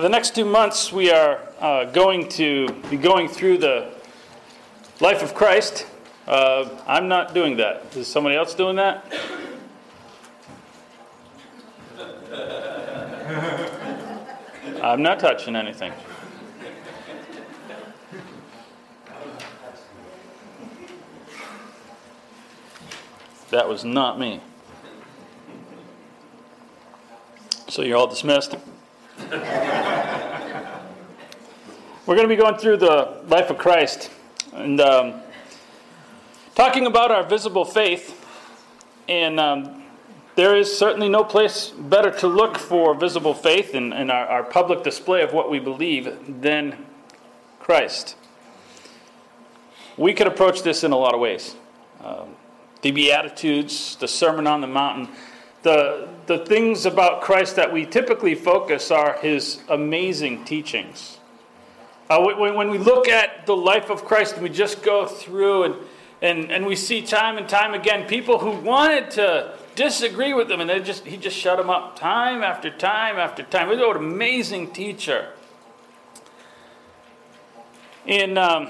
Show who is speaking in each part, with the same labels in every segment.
Speaker 1: For the next two months, we are uh, going to be going through the life of Christ. Uh, I'm not doing that. Is somebody else doing that? I'm not touching anything. That was not me. So you're all dismissed. We're going to be going through the life of Christ and um, talking about our visible faith. And um, there is certainly no place better to look for visible faith and, in our, our public display of what we believe than Christ. We could approach this in a lot of ways. Um, the Beatitudes, the Sermon on the Mountain, the, the things about Christ that we typically focus are his amazing teachings. Uh, when, we look at the life of Christ and we just go through and, and, and we see time and time again people who wanted to disagree with him and they just, he just shut them up time after time after time. What an amazing teacher. In um,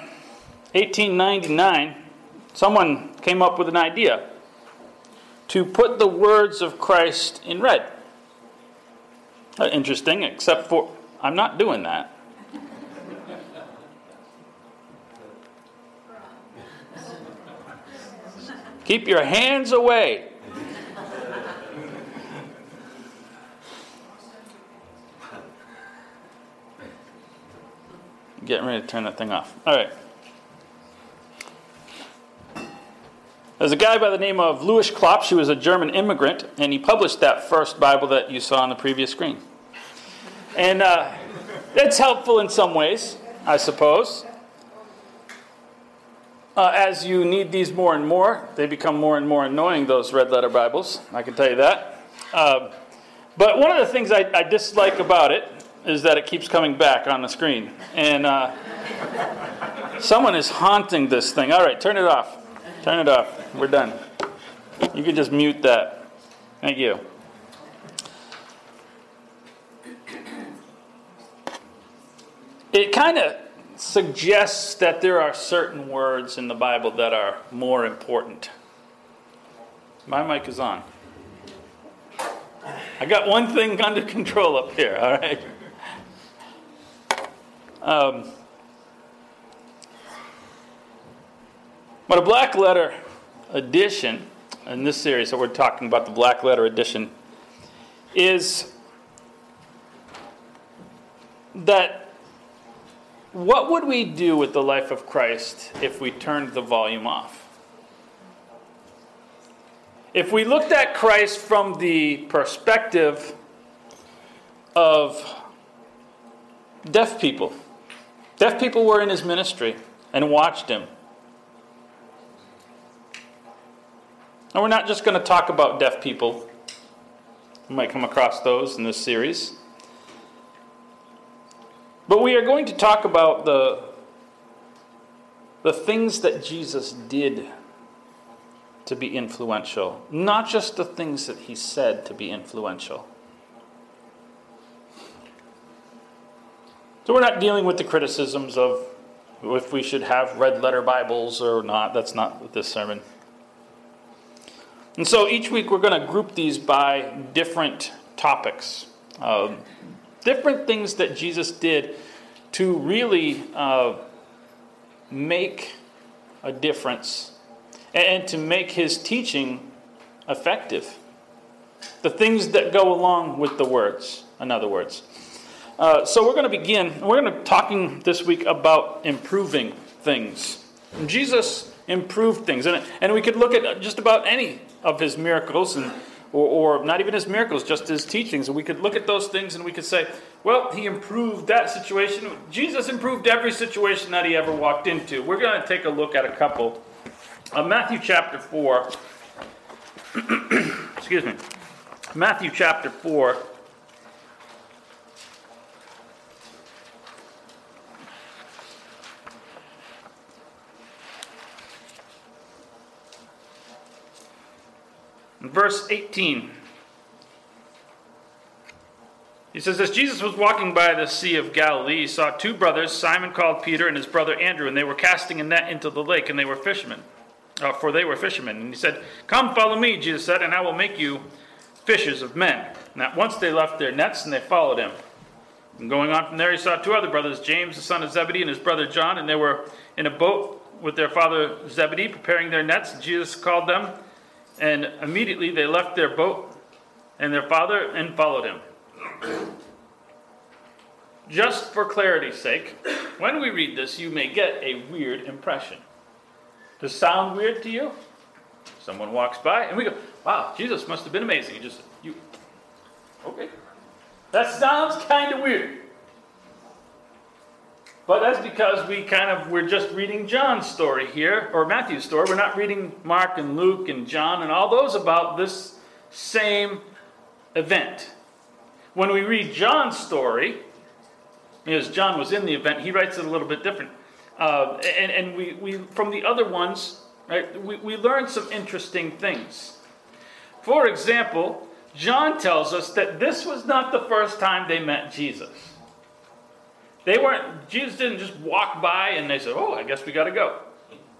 Speaker 1: 1899, someone came up with an idea to put the words of Christ in red. Uh, interesting, except for I'm not doing that. Keep your hands away. Getting ready to turn that thing off. All right. There's a guy by the name of Louis Klopsch who was a German immigrant, and he published that first Bible that you saw on the previous screen. And uh, it's helpful in some ways, I suppose. Uh, as you need these more and more, they become more and more annoying, those red letter Bibles. I can tell you that. Uh, but one of the things I, I, dislike about it is that it keeps coming back on the screen. And uh, someone is haunting this thing. All right, turn it off. Turn it off. We're done. You can just mute that. Thank you. It kind of suggests that there are certain words in the Bible that are more important. My mic is on. I got one thing under control up here, all right? Um, But a black letter edition, in this series that we're talking about, the black letter edition, is that what would we do with the life of Christ if we turned the volume off? If we looked at Christ from the perspective of deaf people, deaf people were in his ministry and watched him And we're not just going to talk about deaf people. We might come across those in this series. But we are going to talk about the, the things that Jesus did to be influential, not just the things that he said to be influential. So we're not dealing with the criticisms of if we should have red letter Bibles or not. That's not this sermon. And so each week we're going to group these by different topics, uh, different things that Jesus did to really uh, make a difference and to make his teaching effective. The things that go along with the words, in other words. Uh, so we're going to begin. We're going to be talking this week about improving things. Jesus improved things, and and we could look at just about any of his miracles and or, or, not even his miracles, just his teachings. And we could look at those things and we could say, well, he improved that situation. Jesus improved every situation that he ever walked into. We're going to take a look at a couple. Uh, Matthew chapter 4. Excuse me. Matthew chapter 4. Verse 18. He says, As Jesus was walking by the Sea of Galilee, he saw two brothers, Simon called Peter and his brother Andrew, and they were casting a net into the lake, and they were fishermen. Uh, for they were fishermen. And he said, Come, follow me, Jesus said, and I will make you fishers of men. And at once they left their nets and they followed him. And going on from there, he saw two other brothers, James, the son of Zebedee, and his brother John, and they were in a boat with their father Zebedee, preparing their nets. Jesus called them, and immediately they left their boat and their father and followed him. Just for clarity's sake, when we read this, you may get a weird impression. Does sound weird to you? Someone walks by and we go, wow, Jesus must have been amazing. You just, you, okay. That sounds kind of weird. But that's because we kind of, we're just reading John's story here, or Matthew's story. We're not reading Mark and Luke and John and all those about this same event. When we read John's story, as John was in the event, he writes it a little bit different. Uh, and and we, we, from the other ones, right, we, we learn some interesting things. For example, John tells us that this was not the first time they met Jesus. They weren't, Jesus didn't just walk by and they said, Oh, I guess we got to go.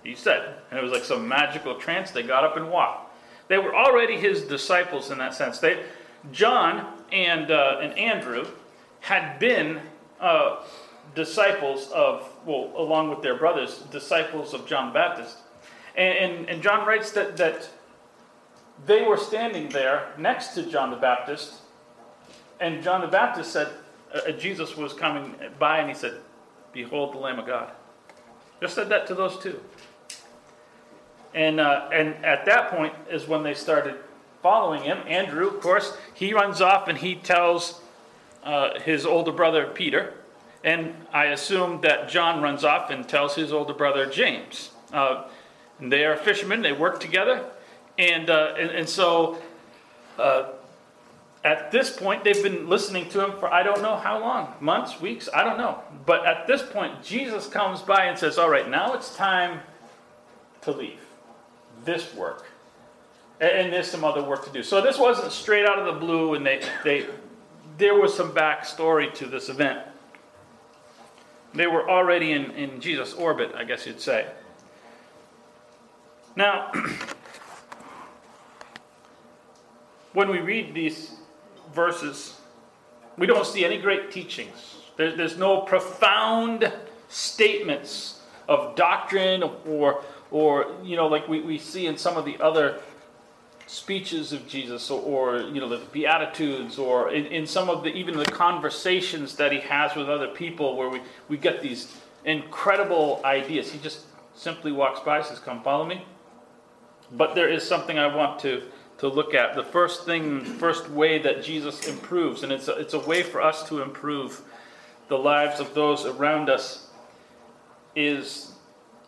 Speaker 1: He said. And it was like some magical trance. They got up and walked. They were already his disciples in that sense. They, John and, uh, and Andrew had been uh, disciples of, well, along with their brothers, disciples of John Baptist. And, and, and John writes that, that they were standing there next to John the Baptist, and John the Baptist said, uh, Jesus was coming by, and he said, Behold the Lamb of God. Just said that to those two. And, uh, and at that point is when they started following him. Andrew, of course, he runs off and he tells uh, his older brother Peter. And I assume that John runs off and tells his older brother James. Uh, they are fishermen, they work together. And, uh, and, and, so uh, at this point, they've been listening to him for I don't know how long months, weeks, I don't know. But at this point, Jesus comes by and says, All right, now it's time to leave this work and there's some other work to do. So this wasn't straight out of the blue, and they, they, there was some backstory to this event. They were already in, in Jesus' orbit, I guess you'd say. Now, when we read these verses, we don't see any great teachings. There's, there's no profound statements of doctrine or, or you know, like we, we see in some of the other speeches of Jesus or, or, you know the beatitudes or in, in, some of the even the conversations that he has with other people where we, we get these incredible ideas. He just simply walks by says, Come follow me. But there is something I want to, to look at. The first thing, first way that Jesus improves, and it's a, it's a way for us to improve the lives of those around us, is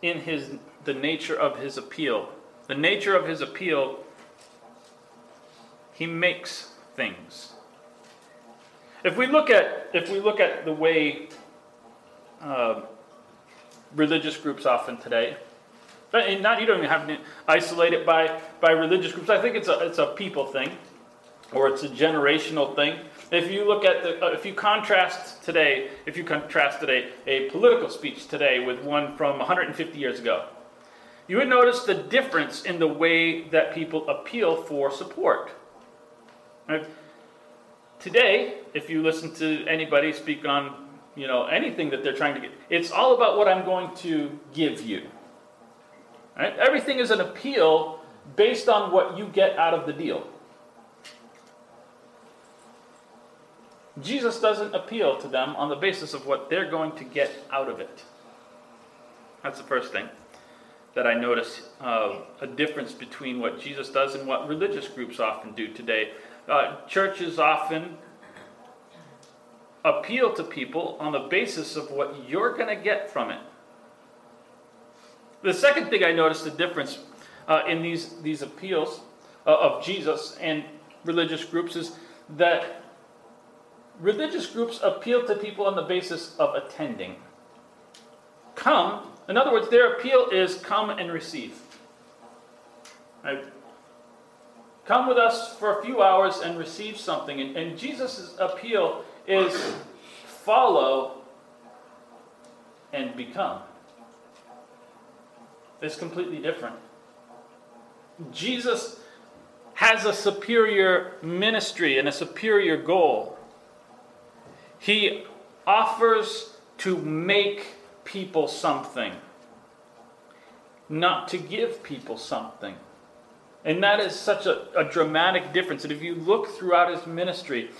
Speaker 1: in his the nature of his appeal. The nature of his appeal he makes things. If we look at if we look at the way uh, religious groups often today, and not you don't even have to isolate it by by religious groups. I think it's a it's a people thing, or it's a generational thing. If you look at the, uh, if you contrast today, if you contrast today a political speech today with one from 150 years ago, you would notice the difference in the way that people appeal for support. Right? Today, if you listen to anybody speak on you know anything that they're trying to get, it's all about what I'm going to give you. Right? Everything is an appeal based on what you get out of the deal. Jesus doesn't appeal to them on the basis of what they're going to get out of it. That's the first thing that I notice uh, a difference between what Jesus does and what religious groups often do today uh, churches often appeal to people on the basis of what you're going to get from it. The second thing I noticed the difference uh, in these, these appeals uh, of Jesus and religious groups is that religious groups appeal to people on the basis of attending. Come, in other words, their appeal is come and receive. Right? Come with us for a few hours and receive something. And, and Jesus' appeal is follow and become. It's completely different. Jesus has a superior ministry and a superior goal. He offers to make people something, not to give people something. And that is such a, a dramatic difference. And if you look throughout his ministry,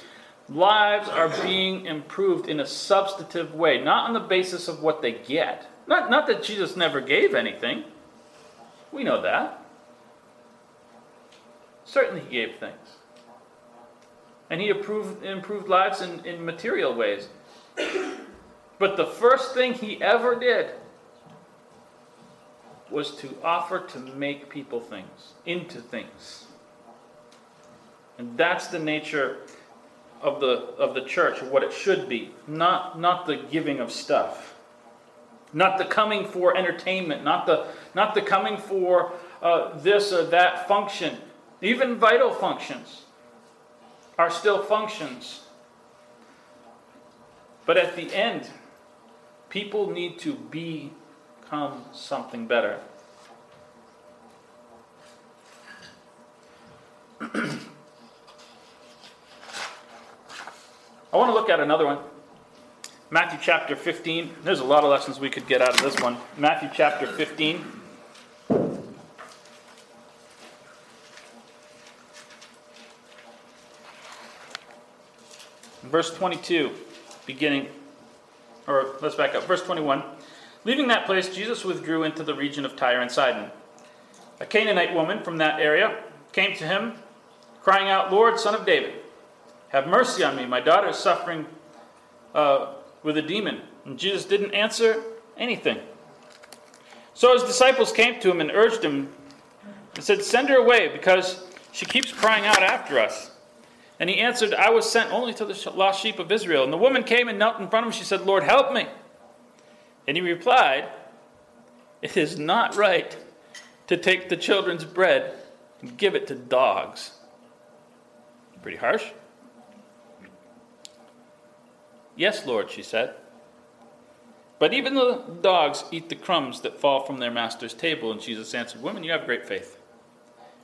Speaker 1: lives are being improved in a substantive way, not on the basis of what they get. Not, not that Jesus never gave anything. We know that. Certainly, he gave things. And he improved, improved lives in, in material ways. But the first thing he ever did was to offer to make people things, into things. And that's the nature of the, of the church, what it should be, not, not the giving of stuff. Not the coming for entertainment, not the, not the coming for uh, this or that function. Even vital functions are still functions. But at the end, people need to become something better. I want to look at another one. Matthew chapter 15. There's a lot of lessons we could get out of this one. Matthew chapter 15. Verse 22, beginning, or let's back up. Verse 21. Leaving that place, Jesus withdrew into the region of Tyre and Sidon. A Canaanite woman from that area came to him, crying out, Lord, son of David, have mercy on me. My daughter is suffering uh, with a demon. And Jesus didn't answer anything. So his disciples came to him and urged him and said, Send her away because she keeps crying out after us. And he answered, I was sent only to the lost sheep of Israel. And the woman came and knelt in front of him. She said, Lord, help me. And he replied, It is not right to take the children's bread and give it to dogs. Pretty harsh. Yes, Lord, she said. But even the dogs eat the crumbs that fall from their master's table. And Jesus answered, Women, you have great faith.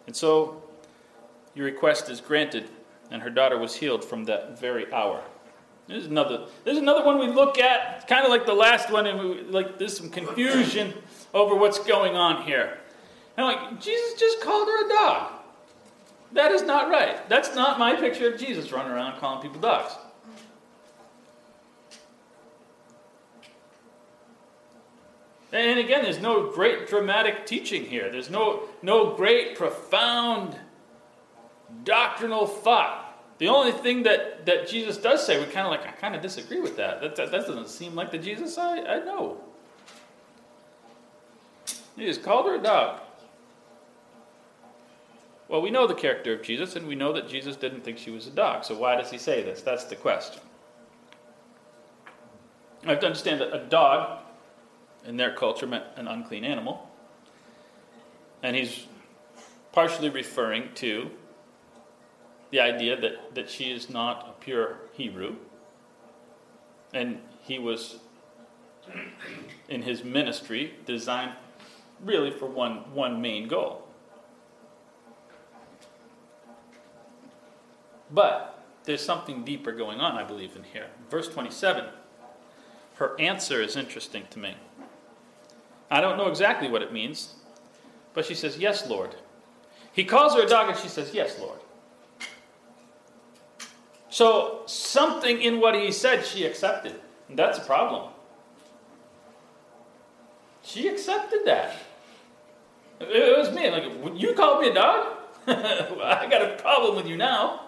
Speaker 1: And so your request is granted, and her daughter was healed from that very hour. There's another. There's another one we look at, kind of like the last one, and we, like there's some confusion over what's going on here. And like Jesus just called her a dog. That is not right. That's not my picture of Jesus running around calling people dogs. And again, there's no great dramatic teaching here. There's no, no great profound doctrinal thought. The only thing that, that Jesus does say, we kind of like, I kind of disagree with that. That, that. that doesn't seem like the Jesus I, I know. He just called her a dog. Well, we know the character of Jesus, and we know that Jesus didn't think she was a dog. So why does he say this? That's the question. I have to understand that a dog in their culture meant an unclean animal. And he's partially referring to the idea that, that she is not a pure Hebrew. And he was, in his ministry, designed really for one, one main goal. But there's something deeper going on, I believe, in here. Verse 27, her answer is interesting to me. I don't know exactly what it means, but she says, Yes, Lord. He calls her a dog and she says, Yes, Lord. So something in what he said she accepted. And that's a problem. She accepted that. It was me. Like, you called me a dog? I got a problem with you now.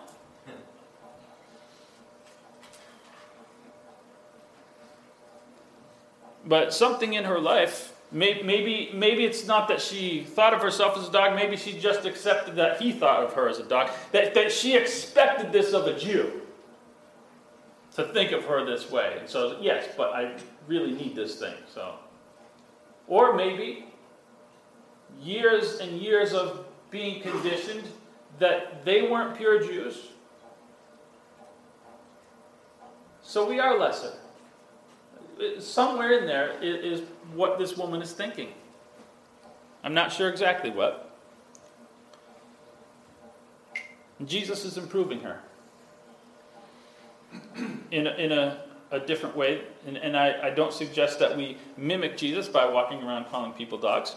Speaker 1: But something in her life Maybe, maybe it's not that she thought of herself as a dog, maybe she just accepted that he thought of her as a dog. That, that she expected this of a Jew to think of her this way. And so, yes, but I really need this thing. So, Or maybe years and years of being conditioned that they weren't pure Jews. So we are lesser. Somewhere in there is what this woman is thinking. I'm not sure exactly what. Jesus is improving her in a, in a, a different way. And, and I, I don't suggest that we mimic Jesus by walking around calling people dogs.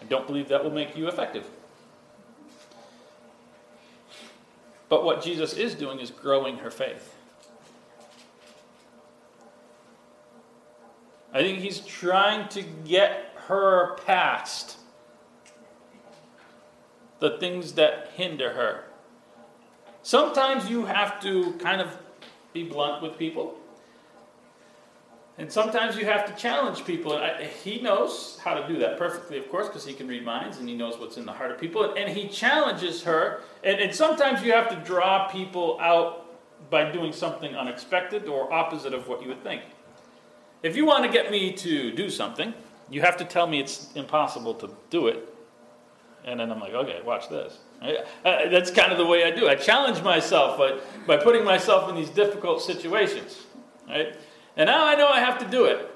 Speaker 1: I don't believe that will make you effective. But what Jesus is doing is growing her faith. I think he's trying to get her past the things that hinder her. Sometimes you have to kind of be blunt with people. And sometimes you have to challenge people. And I, he knows how to do that perfectly, of course, because he can read minds and he knows what's in the heart of people. And, and he challenges her. And, and sometimes you have to draw people out by doing something unexpected or opposite of what you would think. If you want to get me to do something, you have to tell me it's impossible to do it. And then I'm like, okay, watch this. Uh, that's kind of the way I do. I challenge myself by, by putting myself in these difficult situations. Right? And now I know I have to do it.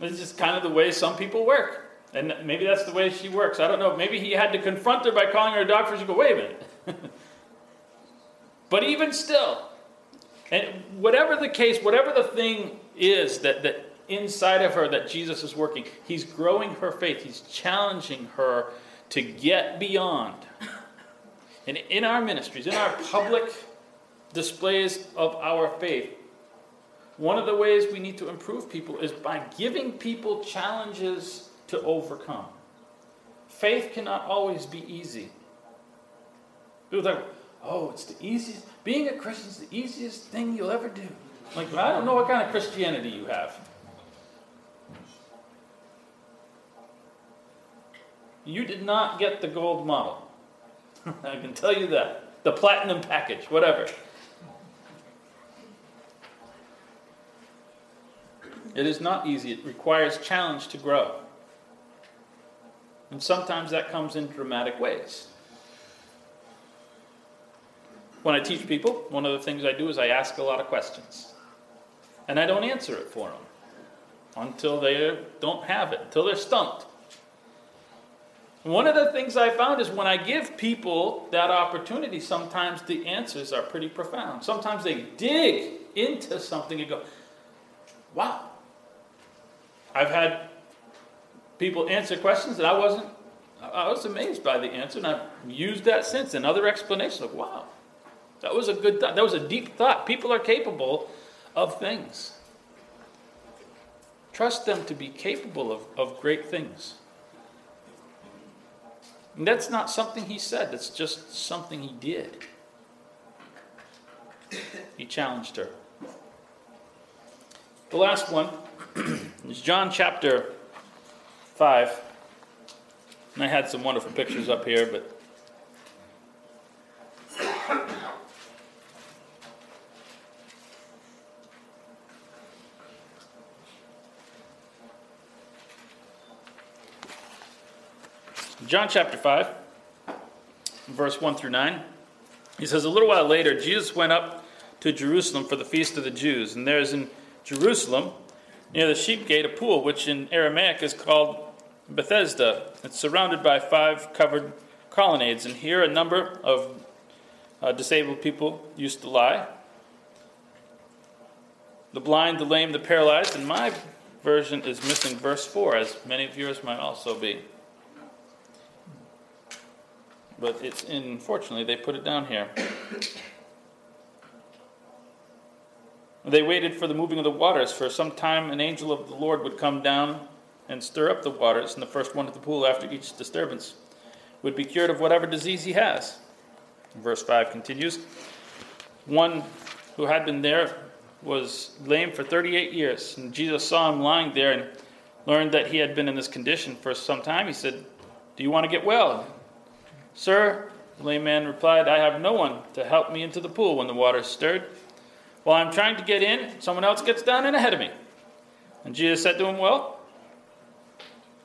Speaker 1: It's just kind of the way some people work. And maybe that's the way she works. I don't know. Maybe he had to confront her by calling her a dog for she go, wait a minute. but even still, and whatever the case, whatever the thing is that, that inside of her that Jesus is working, he's growing her faith. He's challenging her to get beyond. And in our ministries, in our public displays of our faith, one of the ways we need to improve people is by giving people challenges to overcome. Faith cannot always be easy. People think, oh, it's the easiest, being a Christian is the easiest thing you'll ever do. Like, I don't know what kind of Christianity you have. You did not get the gold model. I can tell you that. The platinum package, whatever. It is not easy. It requires challenge to grow. And sometimes that comes in dramatic ways. When I teach people, one of the things I do is I ask a lot of questions. And I don't answer it for them until they don't have it, until they're stumped. One of the things I found is when I give people that opportunity, sometimes the answers are pretty profound. Sometimes they dig into something and go, wow, I've had people answer questions that I wasn't, I was amazed by the answer, and I've used that since Another explanation of, wow, that was a good thought. That was a deep thought. People are capable of things. Trust them to be capable of, of great things. And that's not something he said, that's just something he did. He challenged her. The last one is John chapter 5. And I had some wonderful pictures up here, but. John chapter 5, verse 1 through 9. He says, A little while later, Jesus went up to Jerusalem for the feast of the Jews. And there is in Jerusalem near the sheep gate a pool, which in Aramaic is called Bethesda. It's surrounded by five covered colonnades, and here a number of uh, disabled people used to lie. The blind, the lame, the paralyzed, and my version is missing verse 4, as many of yours might also be. But it's in, fortunately, they put it down here. They waited for the moving of the waters. For some time, an angel of the Lord would come down and stir up the waters, and the first one at the pool after each disturbance would be cured of whatever disease he has. Verse 5 continues One who had been there was lame for 38 years, and Jesus saw him lying there and learned that he had been in this condition for some time. He said, Do you want to get well? Sir, the lame man replied, I have no one to help me into the pool when the water is stirred. While I'm trying to get in, someone else gets down in ahead of me. And Jesus said to him, Well,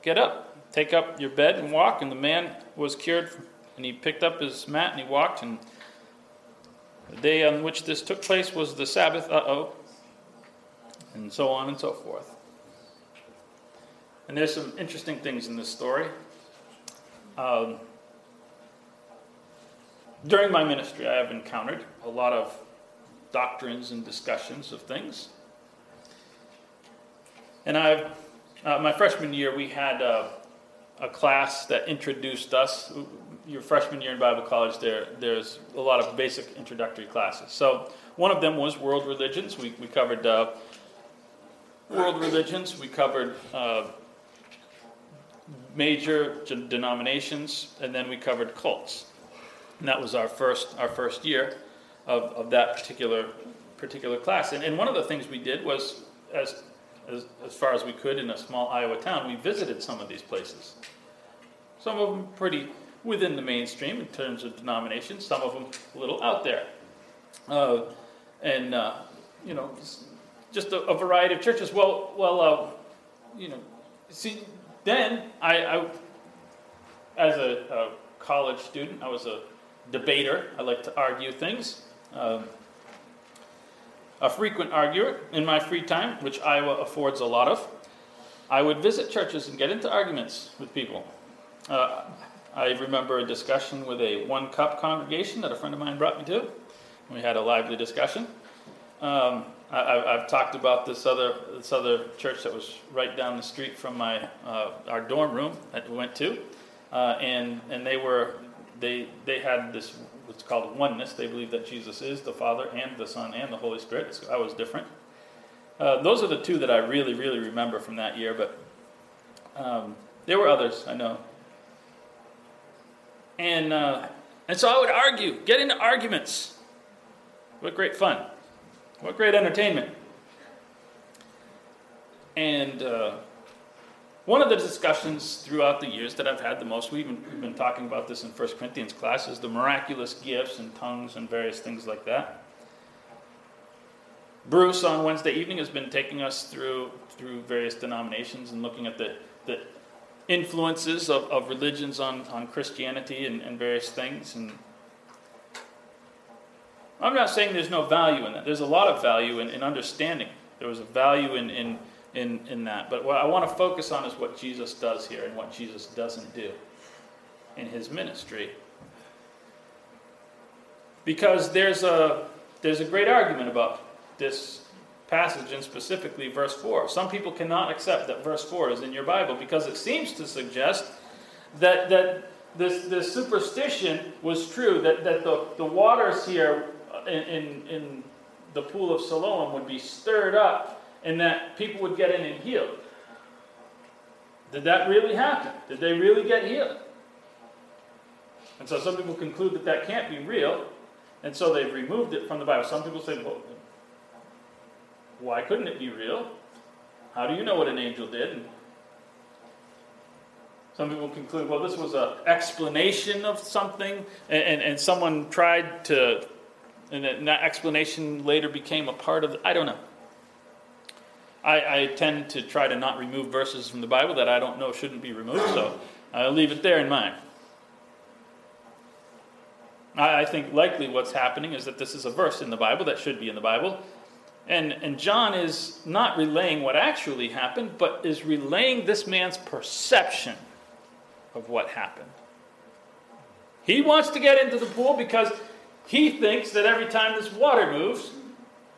Speaker 1: get up, take up your bed and walk. And the man was cured, and he picked up his mat and he walked. And The day on which this took place was the Sabbath, uh oh, and so on and so forth. And there's some interesting things in this story. Um, during my ministry, I have encountered a lot of doctrines and discussions of things. And I've, uh, my freshman year, we had uh, a class that introduced us. Your freshman year in Bible college, there, there's a lot of basic introductory classes. So one of them was world religions. We, we covered uh, world religions. We covered uh, major denominations, and then we covered cults. And that was our first, our first year of, of that particular, particular class. And, and one of the things we did was, as, as, as far as we could in a small Iowa town, we visited some of these places. Some of them pretty within the mainstream in terms of denominations, some of them a little out there. Uh, and, uh, you know, just a, a, variety of churches. Well, well, uh, you know, see, then I, I as a, a, college student, I was a debater. I like to argue things. Um, a frequent arguer in my free time, which Iowa affords a lot of. I would visit churches and get into arguments with people. Uh, I remember a discussion with a one cup congregation that a friend of mine brought me to. We had a lively discussion. Um, I, have talked about this other this other church that was right down the street from my uh, our dorm room that we went to, uh, and and they were they they had this what's called oneness. They believe that Jesus is the Father and the Son and the Holy Spirit. So that was different. Uh, those are the two that I really really remember from that year, but um, there were others I know. And uh, and so I would argue, get into arguments. What great fun! What great entertainment. And uh, one of the discussions throughout the years that I've had the most, we've been, we've been talking about this in 1 Corinthians class, is the miraculous gifts and tongues and various things like that. Bruce on Wednesday evening has been taking us through through various denominations and looking at the, the influences of, of religions on, on Christianity and, and various things. And I'm not saying there's no value in that. There's a lot of value in, in understanding. There was a value in, in, in, in that. But what I want to focus on is what Jesus does here and what Jesus doesn't do in his ministry. Because there's a, there's a great argument about this passage and specifically verse 4. Some people cannot accept that verse 4 is in your Bible because it seems to suggest that, that this, this superstition was true, that, that the, the waters here in, in, in the pool of Siloam would be stirred up and that people would get in and healed. Did that really happen? Did they really get healed? And so some people conclude that that can't be real, and so they've removed it from the Bible. Some people say, well, why couldn't it be real? How do you know what an angel did? And some people conclude, well, this was an explanation of something, and, and, and someone tried to and that, explanation later became a part of. The, I don't know. I, I, tend to try to not remove verses from the Bible that I don't know shouldn't be removed, so I'll leave it there in mind. I, I think likely what's happening is that this is a verse in the Bible that should be in the Bible. And, and John is not relaying what actually happened, but is relaying this man's perception of what happened. He wants to get into the pool because he thinks that every time this water moves,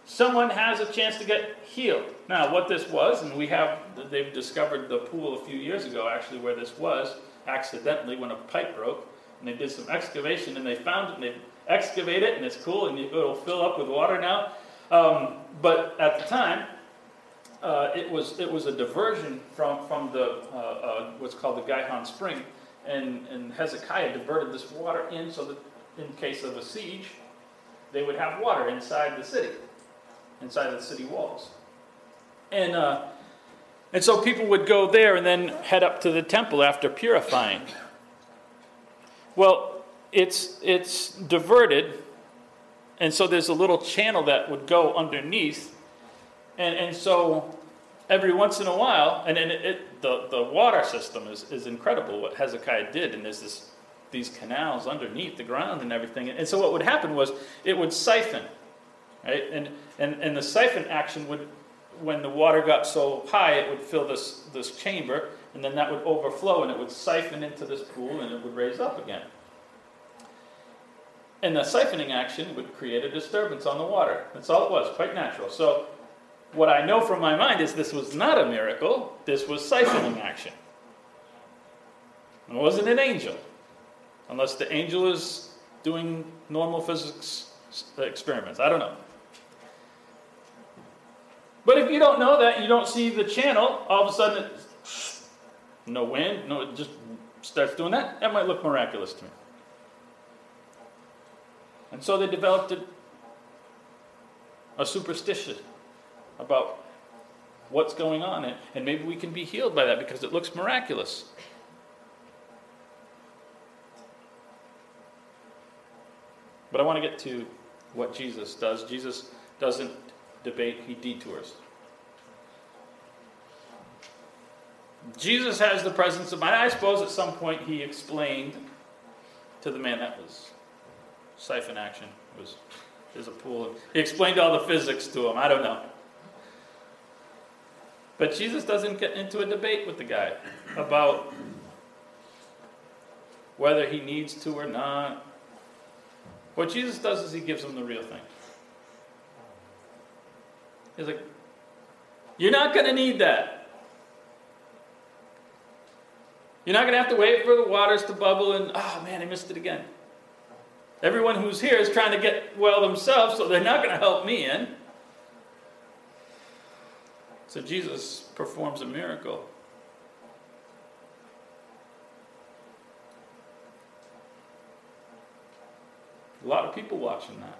Speaker 1: someone has a chance to get healed. Now, what this was, and we have, they've discovered the pool a few years ago, actually, where this was, accidentally when a pipe broke, and they did some excavation, and they found it, and they excavate it, and it's cool, and it'll fill up with water now. Um, but at the time, uh, it was it was a diversion from from the uh, uh, what's called the Gihon Spring, and and Hezekiah diverted this water in so that in case of a siege, they would have water inside the city, inside the city walls. And, uh, and so people would go there and then head up to the temple after purifying. Well, it's, it's diverted, and so there's a little channel that would go underneath. And, and so every once in a while, and, and it, it, the, the water system is, is incredible what Hezekiah did, and there's this these canals underneath the ground and everything. And so what would happen was it would siphon, right? And, and, and the siphon action would, when the water got so high, it would fill this, this chamber, and then that would overflow and it would siphon into this pool and it would raise up again. And the siphoning action would create a disturbance on the water. That's all it was, quite natural. So, what I know from my mind is this was not a miracle, this was siphoning action. It wasn't an angel, unless the angel is doing normal physics experiments. I don't know. But if you don't know that, you don't see the channel, all of a sudden, no wind, no, it just starts doing that, that might look miraculous to me. And so they developed a, a superstition about what's going on, and, and maybe we can be healed by that because it looks miraculous. But I want to get to what Jesus does. Jesus doesn't debate, he detours. Jesus has the presence of mind. I suppose at some point he explained to the man that was siphon action. Was there's a pool. He explained all the physics to him. I don't know. But Jesus doesn't get into a debate with the guy about whether he needs to or not. What Jesus does is he gives him the real thing. He's like, You're not going to need that. You're not going to have to wait for the waters to bubble and, oh man, I missed it again. Everyone who's here is trying to get well themselves, so they're not going to help me in. So Jesus performs a miracle. A lot of people watching that.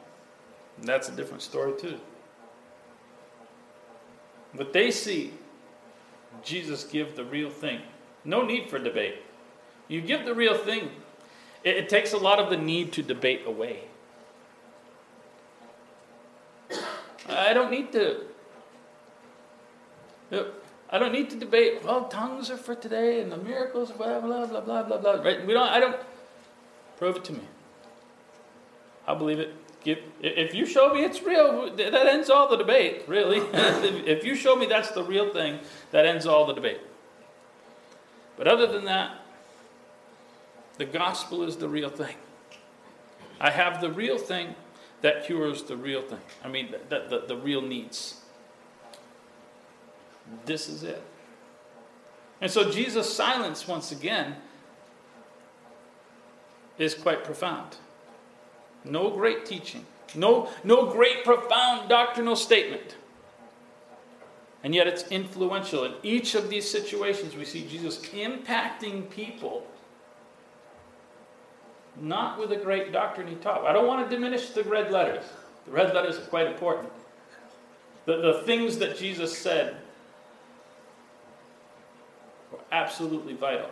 Speaker 1: And that's a different story, too. But they see Jesus give the real thing. No need for debate. You give the real thing, it, it takes a lot of the need to debate away. I don't need to. I don't need to debate. Well, tongues are for today, and the miracles, blah blah blah blah blah blah. Right? We don't. I don't. Prove it to me. I'll believe it. If you show me it's real, that ends all the debate. Really, if you show me that's the real thing, that ends all the debate. But other than that, the gospel is the real thing. I have the real thing that cures the real thing. I mean, the, the, the real needs. This is it. And so Jesus' silence, once again, is quite profound. No great teaching, no, no great profound doctrinal statement. And yet it's influential. In each of these situations, we see Jesus impacting people not with a great doctrine he taught. I don't want to diminish the red letters. The red letters are quite important. The, the things that Jesus said were absolutely vital.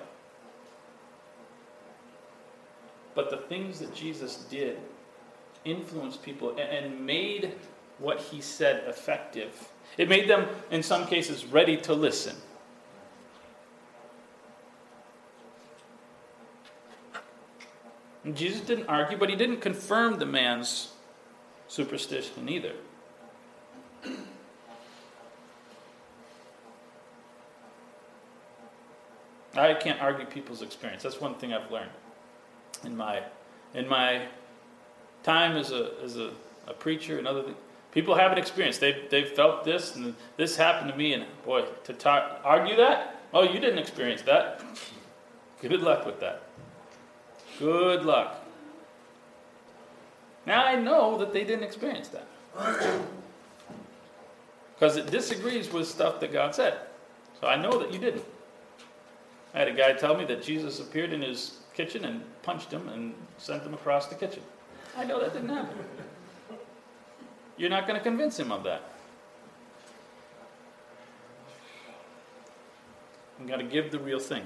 Speaker 1: But the things that Jesus did influenced people and made what he said effective. It made them, in some cases, ready to listen. And Jesus didn't argue, but he didn't confirm the man's superstition either. I can't argue people's experience. That's one thing I've learned in my in my time as a as a, a preacher and other things. People have an experience. They've, they've felt this, and this happened to me, and boy, to talk, argue that? Oh, you didn't experience that. Good luck with that. Good luck. Now I know that they didn't experience that. Because it disagrees with stuff that God said. So I know that you didn't. I had a guy tell me that Jesus appeared in his kitchen and punched him and sent him across the kitchen. I know that didn't happen. You're not going to convince him of that. You got to give the real thing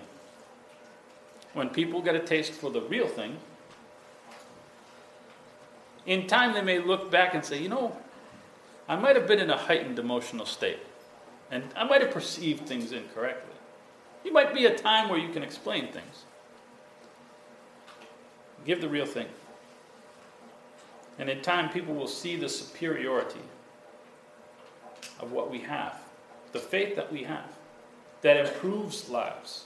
Speaker 1: when people get a taste for the real thing, in time they may look back and say, you know, I might have been in a heightened emotional state, and I might have perceived things incorrectly. It might be a time where you can explain things. Give the real thing. And in time, people will see the superiority of what we have, the faith that we have, that improves lives.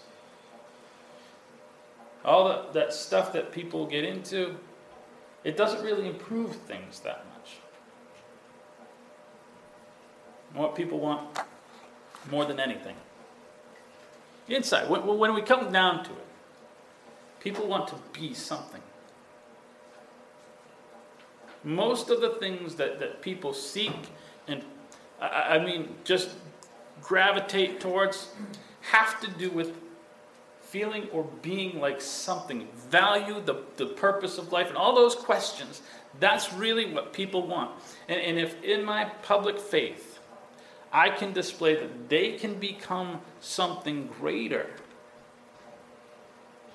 Speaker 1: All the, that stuff that people get into, it doesn't really improve things that much. What people want more than anything. Inside, when, when we come down to it, people want to be something. Most of the things that, that people seek and, I, I mean, just gravitate towards have to do with feeling or being like something, value, the, the purpose of life, and all those questions. That's really what people want. And, and if in my public faith, I can display that they can become something greater.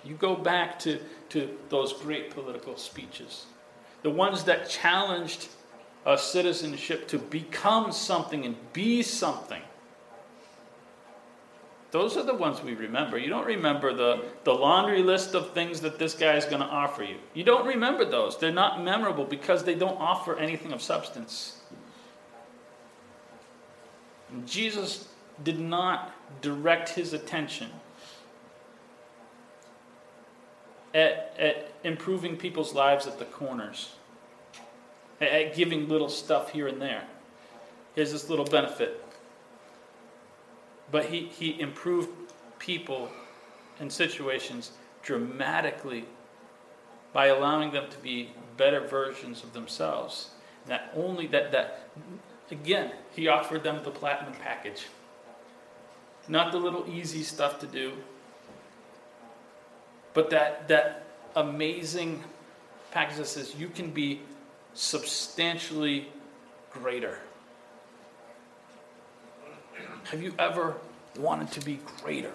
Speaker 1: You go back to, to those great political speeches, the ones that challenged a citizenship to become something and be something. Those are the ones we remember. You don't remember the, the laundry list of things that this guy is going to offer you. You don't remember those. They're not memorable because they don't offer anything of substance. Jesus did not direct his attention at, at improving people's lives at the corners, at, at giving little stuff here and there. Here's this little benefit but he, he improved people and situations dramatically by allowing them to be better versions of themselves. Not only that, that again, he offered them the platinum package. Not the little easy stuff to do, but that, that amazing package that says you can be substantially greater. Have you ever wanted to be greater?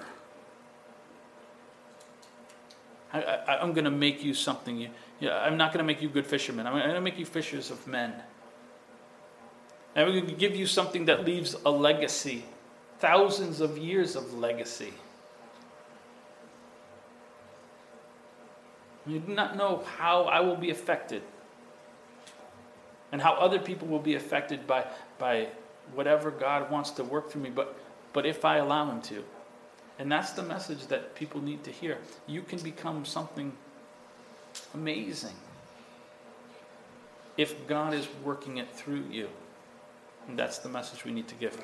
Speaker 1: I, am going to make you something. You, you I'm not going to make you good fishermen. I'm going to make you fishers of men. I'm going to give you something that leaves a legacy, thousands of years of legacy. You do not know how I will be affected and how other people will be affected by, by whatever God wants to work through me, but, but if I allow Him to. And that's the message that people need to hear. You can become something amazing if God is working it through you. And that's the message we need to give.